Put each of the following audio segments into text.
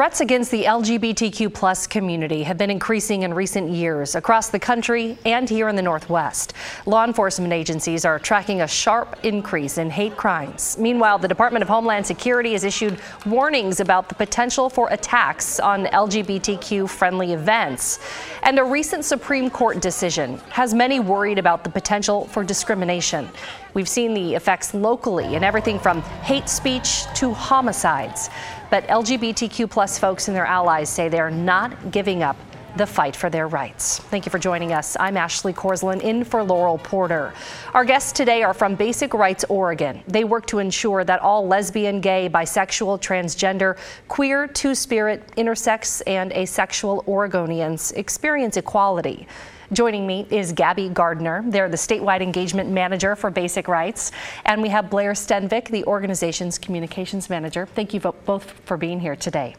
threats against the LGBTQ plus community have been increasing in recent years across the country and here in the Northwest. Law enforcement agencies are tracking a sharp increase in hate crimes. Meanwhile, the Department of Homeland Security has issued warnings about the potential for attacks on LGBTQ friendly events. And a recent Supreme Court decision has many worried about the potential for discrimination. We've seen the effects locally in everything from hate speech to homicides. But LGBTQ plus folks and their allies say they're not giving up the fight for their rights. Thank you for joining us. I'm Ashley Korslien in for Laurel Porter. Our guests today are from Basic Rights Oregon. They work to ensure that all lesbian, gay, bisexual, transgender, queer, two spirit, intersex, and asexual Oregonians experience equality. Joining me is Gabby Gardiner. They're the statewide engagement manager for Basic Rights. And we have Blair Stenvick, the organization's communications manager. Thank you both for being here today.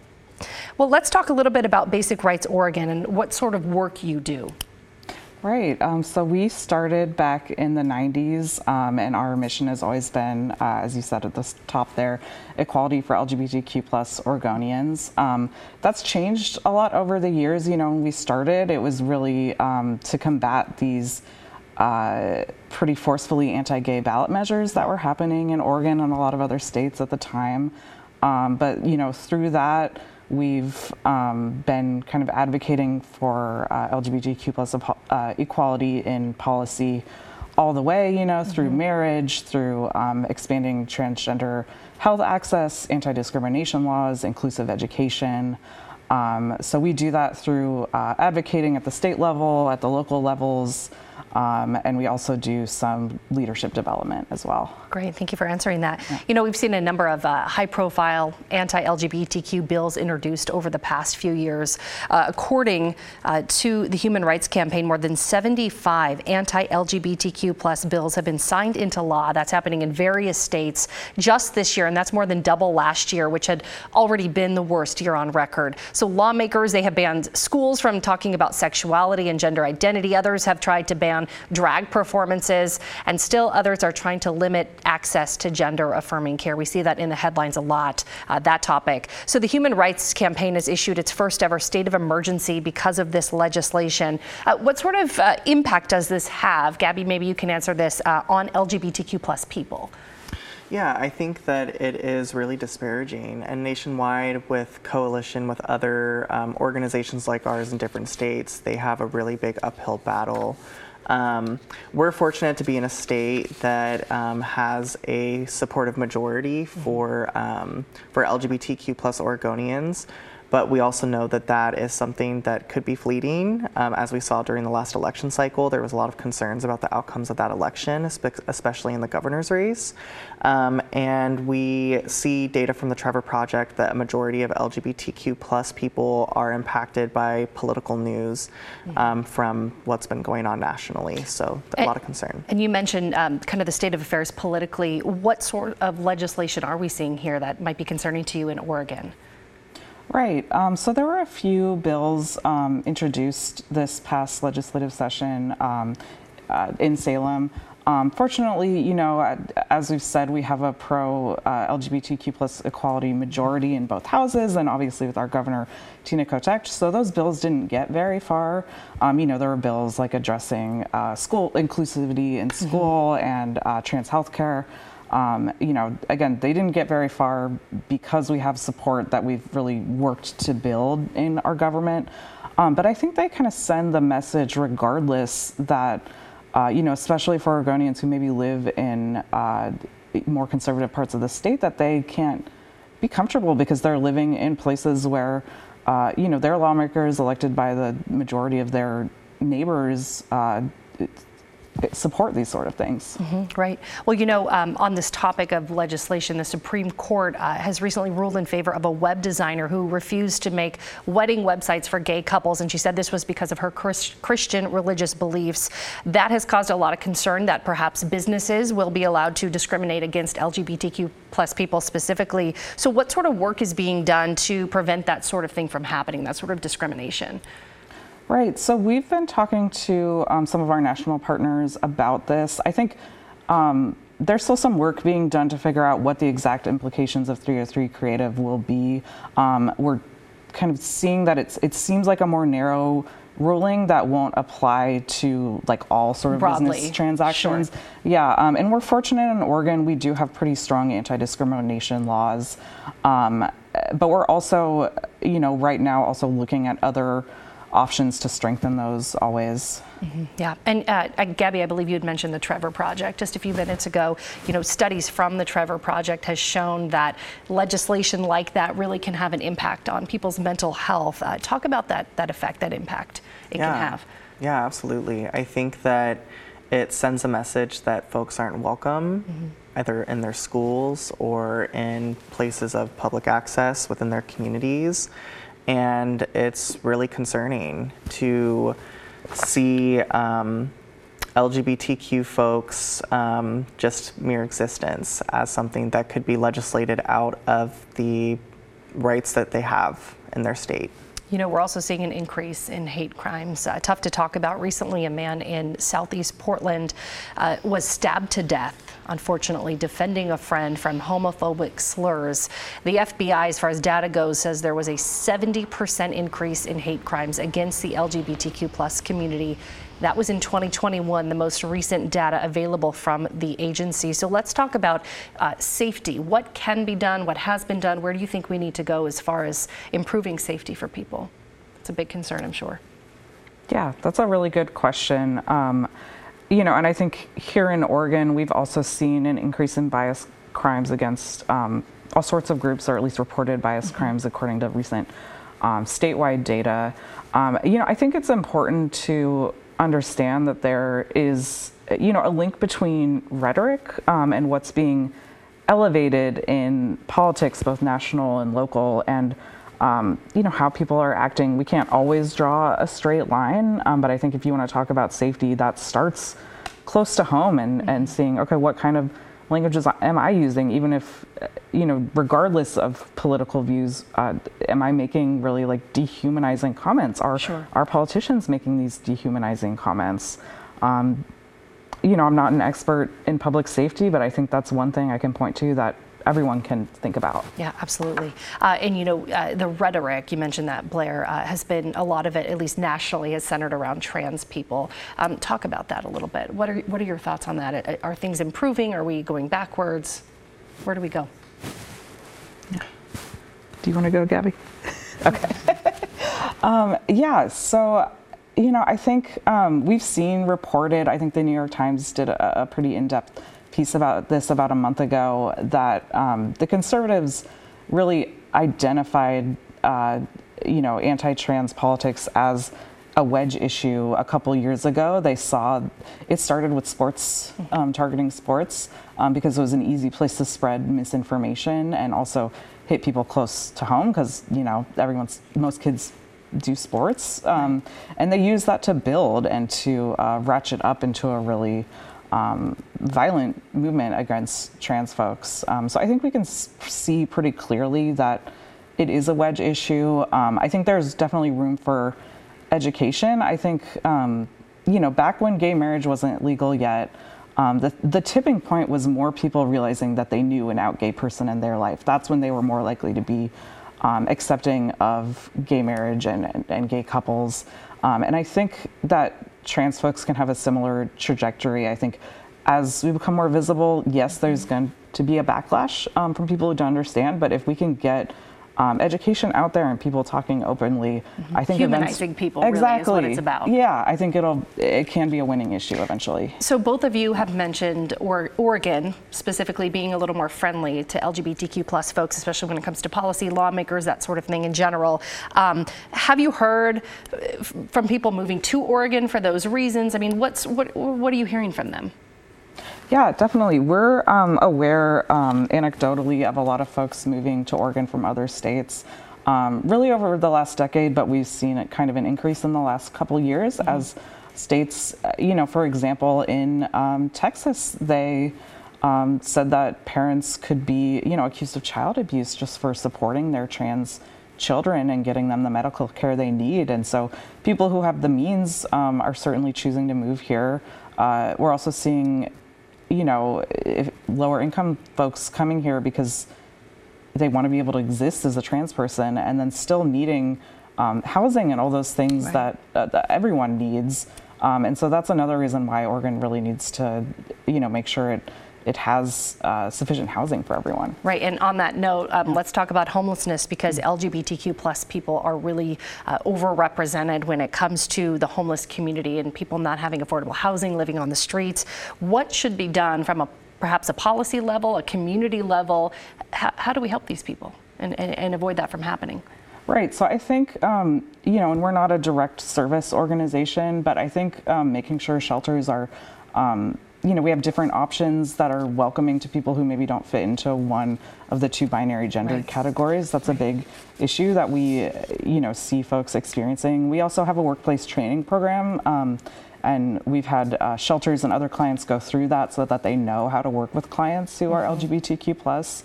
Well, let's talk a little bit about Basic Rights Oregon and what sort of work you do. Right. Um, so we started back in the 90s, um, and our mission has always been, uh, as you said at the top there, equality for LGBTQ plus Oregonians. Um, that's changed a lot over the years. You know, when we started, it was really um, to combat these uh, pretty forcefully anti-gay ballot measures that were happening in Oregon and a lot of other states at the time. Um, but you know, through that We've um, been kind of advocating for uh, LGBTQ plus uh, equality in policy all the way, you know, through mm-hmm. marriage, through um, expanding transgender health access, anti discrimination laws, inclusive education. Um, so we do that through uh, advocating at the state level, at the local levels. Um, and we also do some leadership development as well. Great, thank you for answering that. Yeah. You know, we've seen a number of uh, high profile anti LGBTQ bills introduced over the past few years. Uh, according uh, to the Human Rights Campaign, more than 75 anti LGBTQ plus bills have been signed into law. That's happening in various states just this year, and that's more than double last year, which had already been the worst year on record. So, lawmakers, they have banned schools from talking about sexuality and gender identity. Others have tried to ban drag performances, and still others are trying to limit access to gender affirming care. We see that in the headlines a lot, uh, that topic. So the Human Rights Campaign has issued its first ever state of emergency because of this legislation. Uh, what sort of uh, impact does this have? Gabby, maybe you can answer this uh, on LGBTQ plus people. Yeah, I think that it is really disparaging. And nationwide, with coalition with other um, organizations like ours in different states, they have a really big uphill battle um, we're fortunate to be in a state that um, has a supportive majority mm-hmm. for um, for LGBTQ plus Oregonians. But we also know that that is something that could be fleeting. Um, as we saw during the last election cycle, there was a lot of concerns about the outcomes of that election, especially in the governor's race. Um, and we see data from the Trevor Project that a majority of LGBTQ plus people are impacted by political news um, from what's been going on nationally. So a and, lot of concern. And you mentioned um, kind of the state of affairs politically. What sort of legislation are we seeing here that might be concerning to you in Oregon? Right. Um, so there were a few bills um, introduced this past legislative session um, uh, in Salem. Um, fortunately, you know, as we've said, we have a pro uh, LGBTQ plus equality majority in both houses, and obviously with our governor Tina Kotek. So those bills didn't get very far. Um, you know, there were bills like addressing uh, school inclusivity in school mm-hmm. and uh, trans health care. Um, you know, again, they didn't get very far because we have support that we've really worked to build in our government. Um, but I think they kind of send the message, regardless, that, uh, you know, especially for Oregonians who maybe live in uh, more conservative parts of the state, that they can't be comfortable because they're living in places where, uh, you know, their lawmakers elected by the majority of their neighbors uh, support these sort of things. Mm-hmm, right. Well, you know, um, on this topic of legislation, the Supreme Court uh, has recently ruled in favor of a web designer who refused to make wedding websites for gay couples, and she said this was because of her Chris- Christian religious beliefs. That has caused a lot of concern that perhaps businesses will be allowed to discriminate against LGBTQ plus people specifically. So, what sort of work is being done to prevent that sort of thing from happening, that sort of discrimination? Right. So we've been talking to um, some of our national partners about this. I think um, there's still some work being done to figure out what the exact implications of 303 Creative will be. Um, we're kind of seeing that it's it seems like a more narrow ruling that won't apply to like all sort of Broadly, business transactions. sure. Yeah, um, and we're fortunate in Oregon. We do have pretty strong anti-discrimination laws, um, but we're also, you know, right now also looking at other options to strengthen those always. Yeah, and uh, uh, Gabby, I believe you had mentioned the Trevor Project just a few minutes ago. You know, studies from the Trevor Project has shown that legislation like that really can have an impact on people's mental health. Uh, talk about that that effect, that impact it yeah. can have. Yeah, absolutely. I think that it sends a message that folks aren't welcome Mm-hmm. either in their schools or in places of public access within their communities. And it's really concerning to see um, LGBTQ folks um, just mere existence as something that could be legislated out of the rights that they have in their state. You know, we're also seeing an increase in hate crimes. Uh, tough to talk about. Recently, a man in southeast Portland uh, was stabbed to death, unfortunately, defending a friend from homophobic slurs. The FBI, as far as data goes, says there was a 70% increase in hate crimes against the LGBTQ plus community. That was in 2021, the most recent data available from the agency. So let's talk about uh, safety. What can be done? What has been done? Where do you think we need to go as far as improving safety for people? It's a big concern, I'm sure. Yeah, that's a really good question. Um, you know, and I think here in Oregon, we've also seen an increase in bias crimes against um, all sorts of groups, or at least reported bias crimes, according to recent um, statewide data. Um, you know, I think it's important to understand that there is, you know, a link between rhetoric um, and what's being elevated in politics, both national and local, and um, you know how people are acting. We can't always draw a straight line, um, but I think if you want to talk about safety, that starts close to home and, and seeing okay, what kind of languages am I using, even if uh, you know, regardless of political views, uh, am I making really like dehumanizing comments? Are Sure. are politicians making these dehumanizing comments? Um, you know, I'm not an expert in public safety, but I think that's one thing I can point to that everyone can think about. Yeah, absolutely. Uh, and you know, uh, the rhetoric you mentioned that Blair uh, has been a lot of it, at least nationally, has centered around trans people. Um, talk about that a little bit. What are what are your thoughts on that? Are- Are things improving? Are we going backwards? Where do we go? Do you want to go, Gabby? okay. um, yeah, so, you know, I think um, we've seen reported, I think the New York Times did a, a pretty in depth piece about this about a month ago, that um, the conservatives really identified, uh, you know, anti trans politics as a wedge issue a couple years ago. They saw it started with sports, um, targeting sports, um, because it was an easy place to spread misinformation and also hit people close to home because you know everyone's most kids do sports, um, and they use that to build and to uh, ratchet up into a really um, violent movement against trans folks. Um, so I think we can see pretty clearly that it is a wedge issue. Um, I think there's definitely room for education. I think, um, you know, back when gay marriage wasn't legal yet, um, the, the tipping point was more people realizing that they knew an out gay person in their life. That's when they were more likely to be um, accepting of gay marriage and, and, and gay couples. And I think that trans folks can have a similar trajectory. I think as we become more visible, yes, there's going to be a backlash um, from people who don't understand, but if we can get um, education out there and people talking openly, I think events- Humanizing people really is what it's about. Yeah, I think it'll it can be a winning issue eventually. So both of you have mentioned or, Oregon specifically being a little more friendly to LGBTQ plus folks, especially when it comes to policy, lawmakers, that sort of thing in general. Um, have you heard uh, from people moving to Oregon for those reasons? I mean, what's what what are you hearing from them? Yeah, definitely. We're um, aware um, anecdotally of a lot of folks moving to Oregon from other states. Um, really over the last decade, but we've seen it kind of an increase in the last couple years as states, uh, you know, for example, in um, Texas, they um, said that parents could be, you know, accused of child abuse just for supporting their trans children and getting them the medical care they need. And so people who have the means um, are certainly choosing to move here. Uh, we're also seeing, you know, if lower income folks coming here because they want to be able to exist as a trans person and then still needing um, housing and all those things Right. that, uh, that everyone needs. Um, and so that's another reason why Oregon really needs to, you know, make sure it it has uh, sufficient housing for everyone. Right, and on that note, um, let's talk about homelessness because LGBTQ plus people are really uh, overrepresented when it comes to the homeless community and people not having affordable housing, living on the streets. What should be done from a perhaps a policy level, a community level? How, how do we help these people and, and, and avoid that from happening? Right. So I think, um, you know, and we're not a direct service organization, but I think um, making sure shelters are, um, you know, we have different options that are welcoming to people who maybe don't fit into one of the two binary gendered Right. categories. That's a big issue that we, you know, see folks experiencing. We also have a workplace training program. Um, and we've had uh, shelters and other clients go through that so that they know how to work with clients who are LGBTQ plus.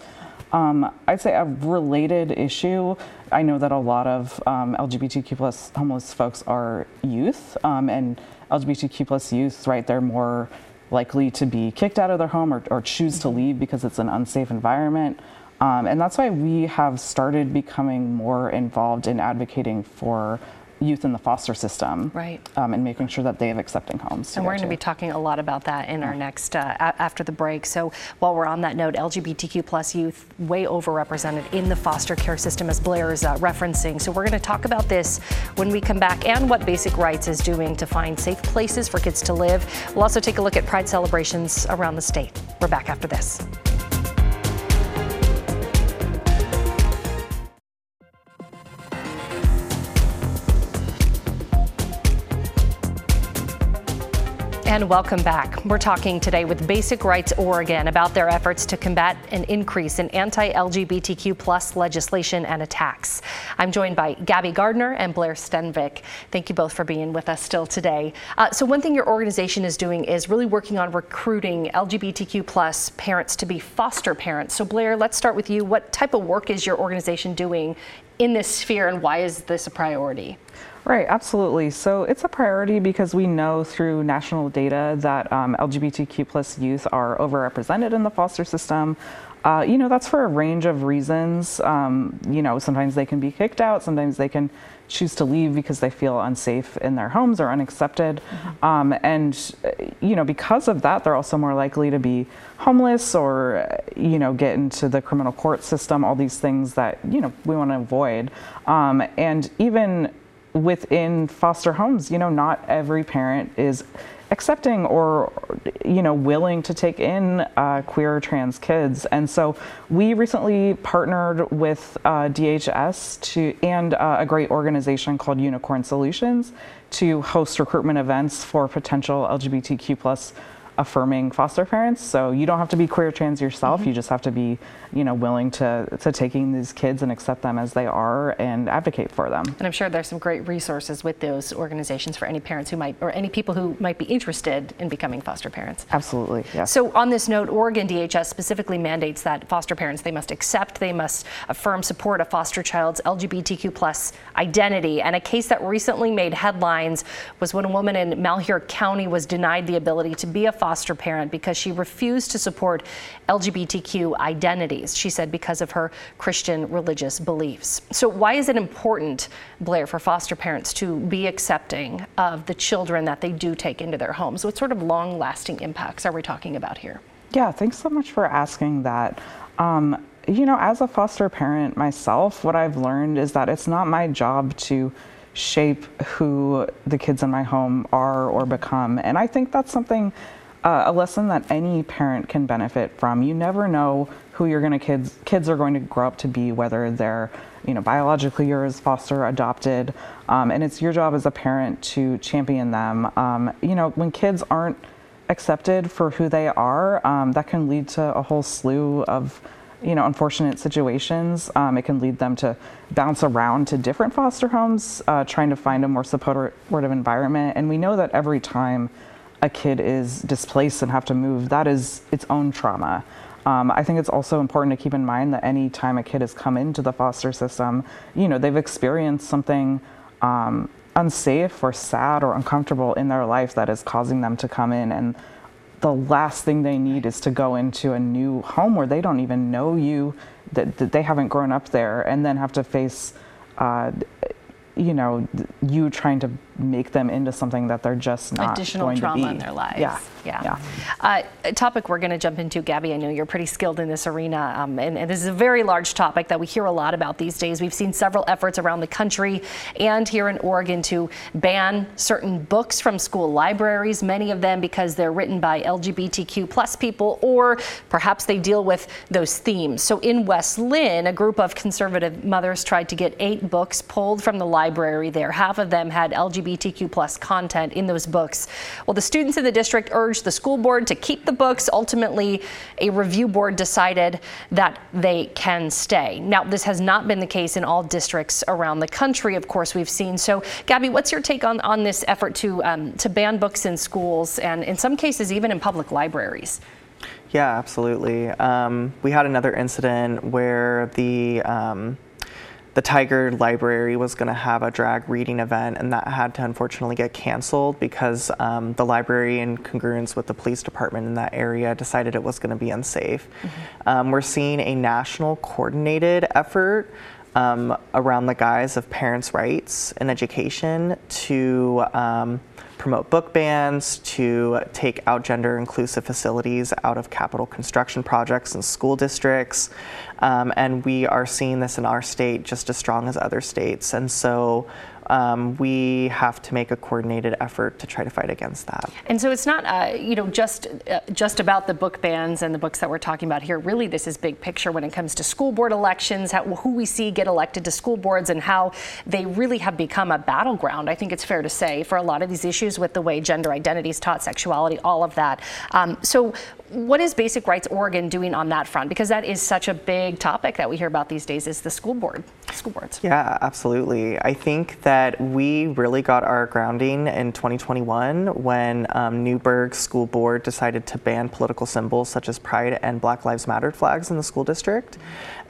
Um, I'd say a related issue. I know that a lot of um, LGBTQ plus homeless folks are youth, um, and LGBTQ plus youth, right? They're more likely to be kicked out of their home or, or choose to leave because it's an unsafe environment. Um, and that's why we have started becoming more involved in advocating for youth in the foster system, Right. Um, and making sure that they have accepting homes. And we're going to be talking a lot about that in our next uh, a- after the break. So while we're on that note, LGBTQ plus youth way overrepresented in the foster care system, as Blair is uh, referencing. So we're going to talk about this when we come back and what Basic Rights is doing to find safe places for kids to live. We'll also take a look at Pride celebrations around the state. We're back after this. And welcome back. We're talking today with Basic Rights Oregon about their efforts to combat an increase in anti-LGBTQ plus legislation and attacks. I'm joined by Gabby Gardiner and Blair Stenvick. Thank you both for being with us still today. Uh, so one thing your organization is doing is really working on recruiting LGBTQ plus parents to be foster parents. So Blair, let's start with you. What type of work is your organization doing in this sphere and why is this a priority? Right, absolutely. So it's a priority because we know through national data that um, LGBTQ plus youth are overrepresented in the foster system. Uh, you know, that's for a range of reasons. Um, you know, sometimes they can be kicked out, sometimes they can choose to leave because they feel unsafe in their homes or unaccepted. Um, and, you know, because of that, they're also more likely to be homeless or, you know, get into the criminal court system, all these things that, you know, we want to avoid. Um, and even within foster homes, you know, not every parent is accepting or, you know, willing to take in uh, queer trans kids. And so we recently partnered with uh, DHS to and uh, a great organization called Unicorn Solutions to host recruitment events for potential LGBTQ plus affirming foster parents. So you don't have to be queer trans yourself. Mm-hmm. You just have to be, you know, willing to to taking these kids and accept them as they are and advocate for them. And I'm sure there's some great resources with those organizations for any parents who might, or any people who might be interested in becoming foster parents. Absolutely. Yes. So on this note, Oregon DHS specifically mandates that foster parents, they must accept, they must affirm support a foster child's LGBTQ plus identity. And a case that recently made headlines was when a woman in Malheur County was denied the ability to be a foster parent because she refused to support LGBTQ identities. She said because of her Christian religious beliefs. So why is it important, Blair, for foster parents to be accepting of the children that they do take into their homes? What sort of long lasting impacts are we talking about here? Yeah, thanks so much for asking that. Um, you know, as a foster parent myself, what I've learned is that it's not my job to shape who the kids in my home are or become. And I think that's something, uh, a lesson that any parent can benefit from. You never know who you're going to kids kids are going to grow up to be, whether they're you know biologically yours, foster, adopted, um, and it's your job as a parent to champion them. Um, you know, when kids aren't accepted for who they are, um, that can lead to a whole slew of you know unfortunate situations. Um, it can lead them to bounce around to different foster homes, uh, trying to find a more supportive environment. And we know that every time a kid is displaced and have to move, that is its own trauma. Um, I think it's also important to keep in mind that any time a kid has come into the foster system, you know, they've experienced something um, unsafe or sad or uncomfortable in their life that is causing them to come in. And the last thing they need is to go into a new home where they don't even know you, that, that they haven't grown up there and then have to face uh, you know, you trying to make them into something that they're just not additional going trauma to be. in their lives. Yeah, yeah. yeah. Uh, a topic we're going to jump into, Gabby. I know you're pretty skilled in this arena, um, and, and, this is a very large topic that we hear a lot about these days. We've seen several efforts around the country and here in Oregon to ban certain books from school libraries. Many of them because they're written by LGBTQ plus people, or perhaps they deal with those themes. So in West Linn, a group of conservative mothers tried to get eight books pulled from the library there. Half of them had LGBTQ plus content in those books. Well, the students in the district urged the school board to keep the books. Ultimately, a review board decided that they can stay. Now, this has not been the case in all districts around the country, of course, we've seen. So, Gabby, what's your take on, on this effort to, um, to ban books in schools and in some cases even in public libraries? Yeah, absolutely. Um, we had another incident where the um, the Tigard Library was going to have a drag reading event, and that had to unfortunately get canceled because um, the library, in congruence with the police department in that area, decided it was going to be unsafe. Mm-hmm. Um, we're seeing a national coordinated effort. Um, around the guise of parents' rights in education to um, promote book bans, to take out gender inclusive facilities out of capital construction projects and school districts. Um, and we are seeing this in our state just as strong as other states. And so um, we have to make a coordinated effort to try to fight against that. And so it's not, uh, you know, just uh, just about the book bans and the books that we're talking about here. Really, this is big picture when it comes to school board elections, how, who we see get elected to school boards, and how they really have become a battleground. I think it's fair to say for a lot of these issues with the way gender identity is taught, sexuality, all of that. Um, so what is Basic Rights Oregon doing on that front? Because that is such a big topic that we hear about these days is the school board, school boards. Yeah, absolutely. I think that we really got our grounding in 2021 when um, Newberg School Board decided to ban political symbols such as Pride and Black Lives Matter flags in the school district.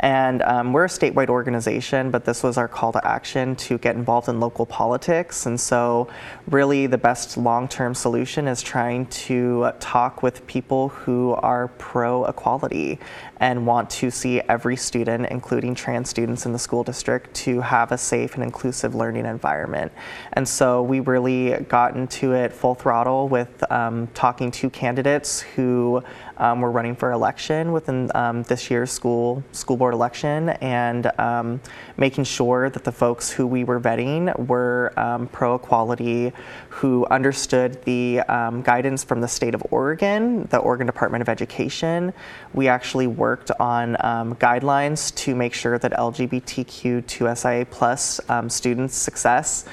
And um, we're a statewide organization, but this was our call to action to get involved in local politics. And so, really, the best long term solution is trying to talk with people who are pro equality and want to see every student, including trans students in the school district, to have a safe and inclusive learning environment. And so we really got into it full throttle with um, talking to candidates who um, were running for election within um, this year's school school board election, and um, making sure that the folks who we were vetting were um, pro equality, who understood the um, guidance from the state of Oregon, the Oregon Department of Education. We actually worked on um, guidelines to make sure that LGBTQ2SIA plus students' success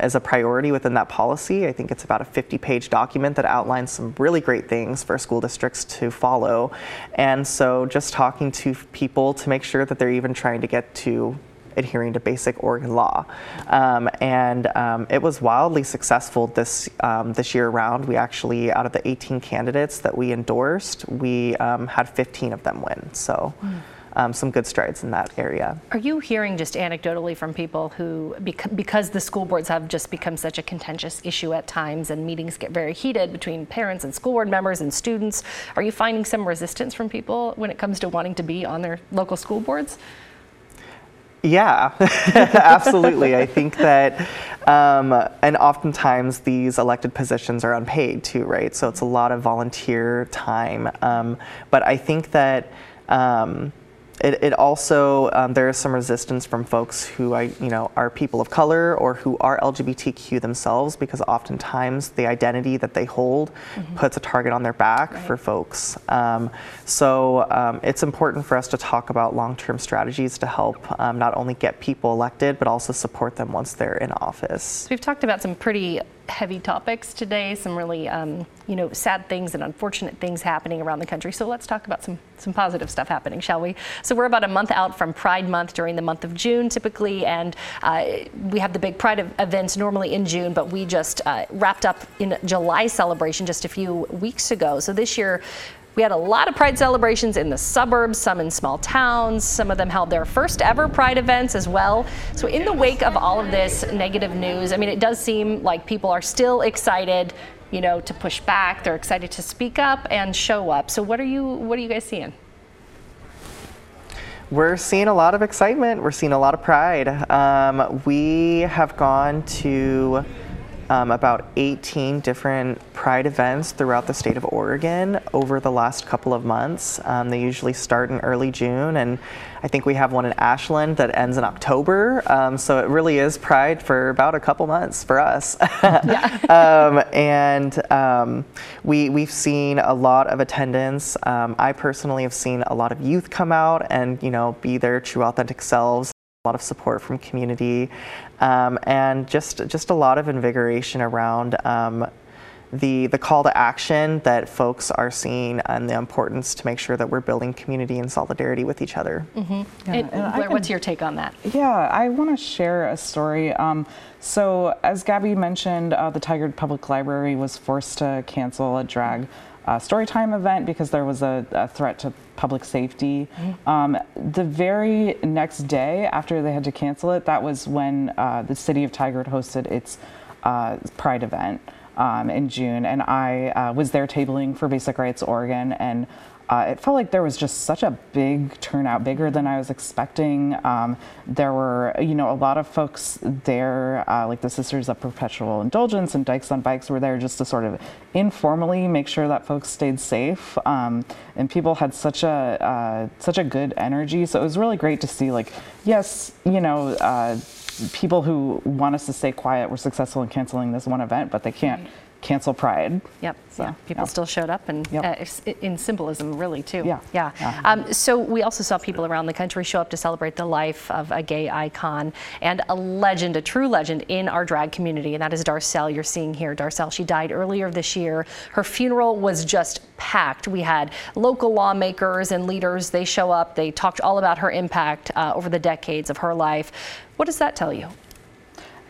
is a priority within that policy. I think it's about a 50-page document that outlines some really great things for school districts to follow. And so just talking to people to make sure that they're even trying to get to adhering to basic Oregon law. Um, and um, it was wildly successful this, um, this year around. We actually, out of the 18 candidates that we endorsed, we um, had 15 of them win. So. Mm. Um, some good strides in that area. Are you hearing just anecdotally from people who, because the school boards have just become such a contentious issue at times and meetings get very heated between parents and school board members and students, are you finding some resistance from people when it comes to wanting to be on their local school boards? Yeah, absolutely. I think that, um, and oftentimes these elected positions are unpaid too, right? So it's a lot of volunteer time. Um, but I think that. Um, it, it also um, there is some resistance from folks who I you know are people of color or who are LGBTQ themselves because oftentimes the identity that they hold mm-hmm. puts a target on their back right. for folks. Um, so um, it's important for us to talk about long-term strategies to help um, not only get people elected but also support them once they're in office. We've talked about some pretty heavy topics today, some really, um, you know, sad things and unfortunate things happening around the country. So let's talk about some, some positive stuff happening, shall we? So we're about a month out from Pride Month during the month of June typically, and uh, we have the big Pride events normally in June, but we just uh, wrapped up in July celebration just a few weeks ago. So this year, we had a lot of Pride celebrations in the suburbs, some in small towns. Some of them held their first ever Pride events as well. So, in the wake of all of this negative news, I mean, it does seem like people are still excited, you know, to push back. They're excited to speak up and show up. So, what are you what are you guys seeing? We're seeing a lot of excitement. We're seeing a lot of pride. Um, we have gone to um, about 18 different Pride events throughout the state of Oregon over the last couple of months. Um, they usually start in early June, and I think we have one in Ashland that ends in October. Um, so it really is Pride for about a couple months for us. Um, and um, we, we've seen a lot of attendance. Um, I personally have seen a lot of youth come out and, you know, be their true authentic selves a lot of support from community, um, and just just a lot of invigoration around um, the the call to action that folks are seeing and the importance to make sure that we're building community and solidarity with each other. Mm-hmm. Yeah, Blair, what's your take on that? Yeah, I want to share a story. Um, so, as Gabby mentioned, uh, the Tigard Public Library was forced to cancel a drag uh, storytime event because there was a, a threat to public safety. Mm-hmm. Um, the very next day after they had to cancel it, that was when uh, the city of Tigard hosted its uh, Pride event um, in June, and I uh, was there tabling for Basic Rights Oregon, and uh, it felt like there was just such a big turnout, bigger than I was expecting. Um, there were, you know, a lot of folks there, uh, like the Sisters of Perpetual Indulgence and Dykes on Bikes were there just to sort of informally make sure that folks stayed safe. Um, and people had such a uh, such a good energy, so it was really great to see. Like, yes, you know uh, people who want us to stay quiet were successful in canceling this one event, but they can't cancel Pride. Yep. So, yeah. People yeah. still showed up, and yep. uh, in symbolism, really, too. Yeah. Yeah. yeah. Um, so we also saw people around the country show up to celebrate the life of a gay icon and a legend, a true legend in our drag community, and that is Darcelle. You're seeing here, Darcelle. She died earlier this year. Her funeral was just packed. We had local lawmakers and leaders. They show up. They talked all about her impact uh, over the decades of her life. What does that tell you?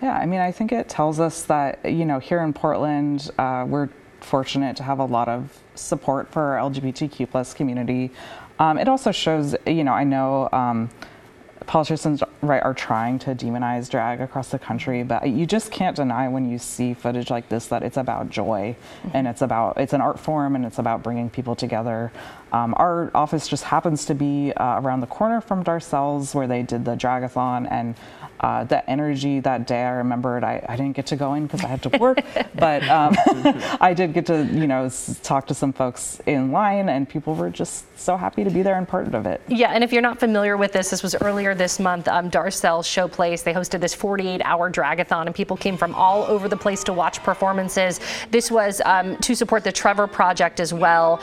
Yeah, I mean, I think it tells us that, you know, here in Portland, uh, we're fortunate to have a lot of support for our LGBTQ plus community. Um, it also shows, you know, I know um, politicians right are trying to demonize drag across the country, but you just can't deny when you see footage like this that it's about joy mm-hmm. and it's about it's an art form and it's about bringing people together. Um, our office just happens to be uh, around the corner from Darcelle's where they did the dragathon and uh, the energy that day, I remembered I, I didn't get to go in because I had to work, but um, I did get to, you know, s- talk to some folks in line, and people were just so happy to be there and part of it. Yeah, and if you're not familiar with this, this was earlier this month. Um, Darcelle Showplace, they hosted this 48-hour dragathon, and people came from all over the place to watch performances. This was um, to support the Trevor Project as well.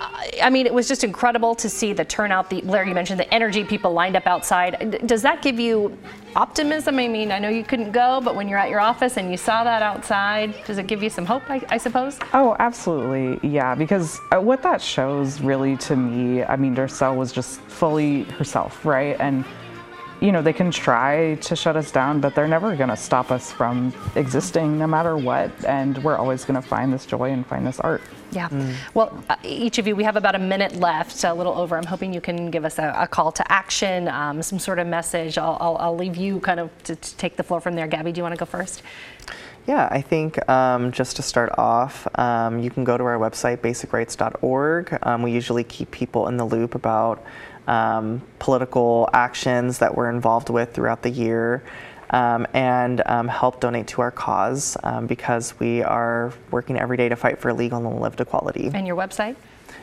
I mean, it was just incredible to see the turnout. The Larry, you mentioned the energy, people lined up outside. Does that give you optimism? I mean, I know you couldn't go, but when you're at your office and you saw that outside, does it give you some hope? I, I suppose. Oh, absolutely, yeah. Because uh, what that shows, really, to me, I mean, Darcelle was just fully herself, right? And you know, they can try to shut us down, but they're never going to stop us from existing no matter what. And we're always going to find this joy and find this art. Yeah. Mm. Well, uh, each of you, we have about a minute left, a little over. I'm hoping you can give us a, a call to action, um, some sort of message. I'll, I'll, I'll leave you kind of to, to, take the floor from there. Gabby, do you want to go first? Yeah, I think um, just to start off, um, you can go to our website, basicrights.org. Um, we usually keep people in the loop about um, political actions that we're involved with throughout the year. Um, and um, help donate to our cause um, because we are working every day to fight for legal and lived equality. And your website?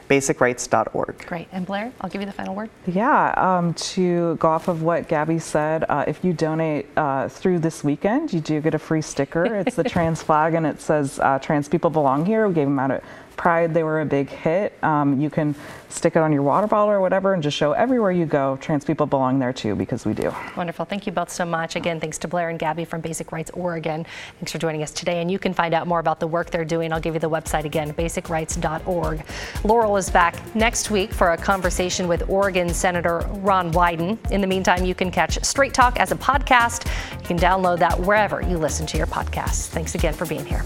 basicrights.org. Great. And Blair, I'll give you the final word. Yeah, um, to go off of what Gabby said, uh, if you donate uh, through this weekend, you do get a free sticker. It's the trans flag and it says uh, trans people belong here. We gave them out at Pride, they were a big hit. Um, you can stick it on your water bottle or whatever and just show everywhere you go trans people belong there too because we do. Wonderful. Thank you both so much. Again, thanks to Blair and Gabby from Basic Rights Oregon. Thanks for joining us today. And you can find out more about the work they're doing. I'll give you the website again, basicrights.org. Laurel is back next week for a conversation with Oregon Senator Ron Wyden. In the meantime, you can catch Straight Talk as a podcast. You can download that wherever you listen to your podcasts. Thanks again for being here.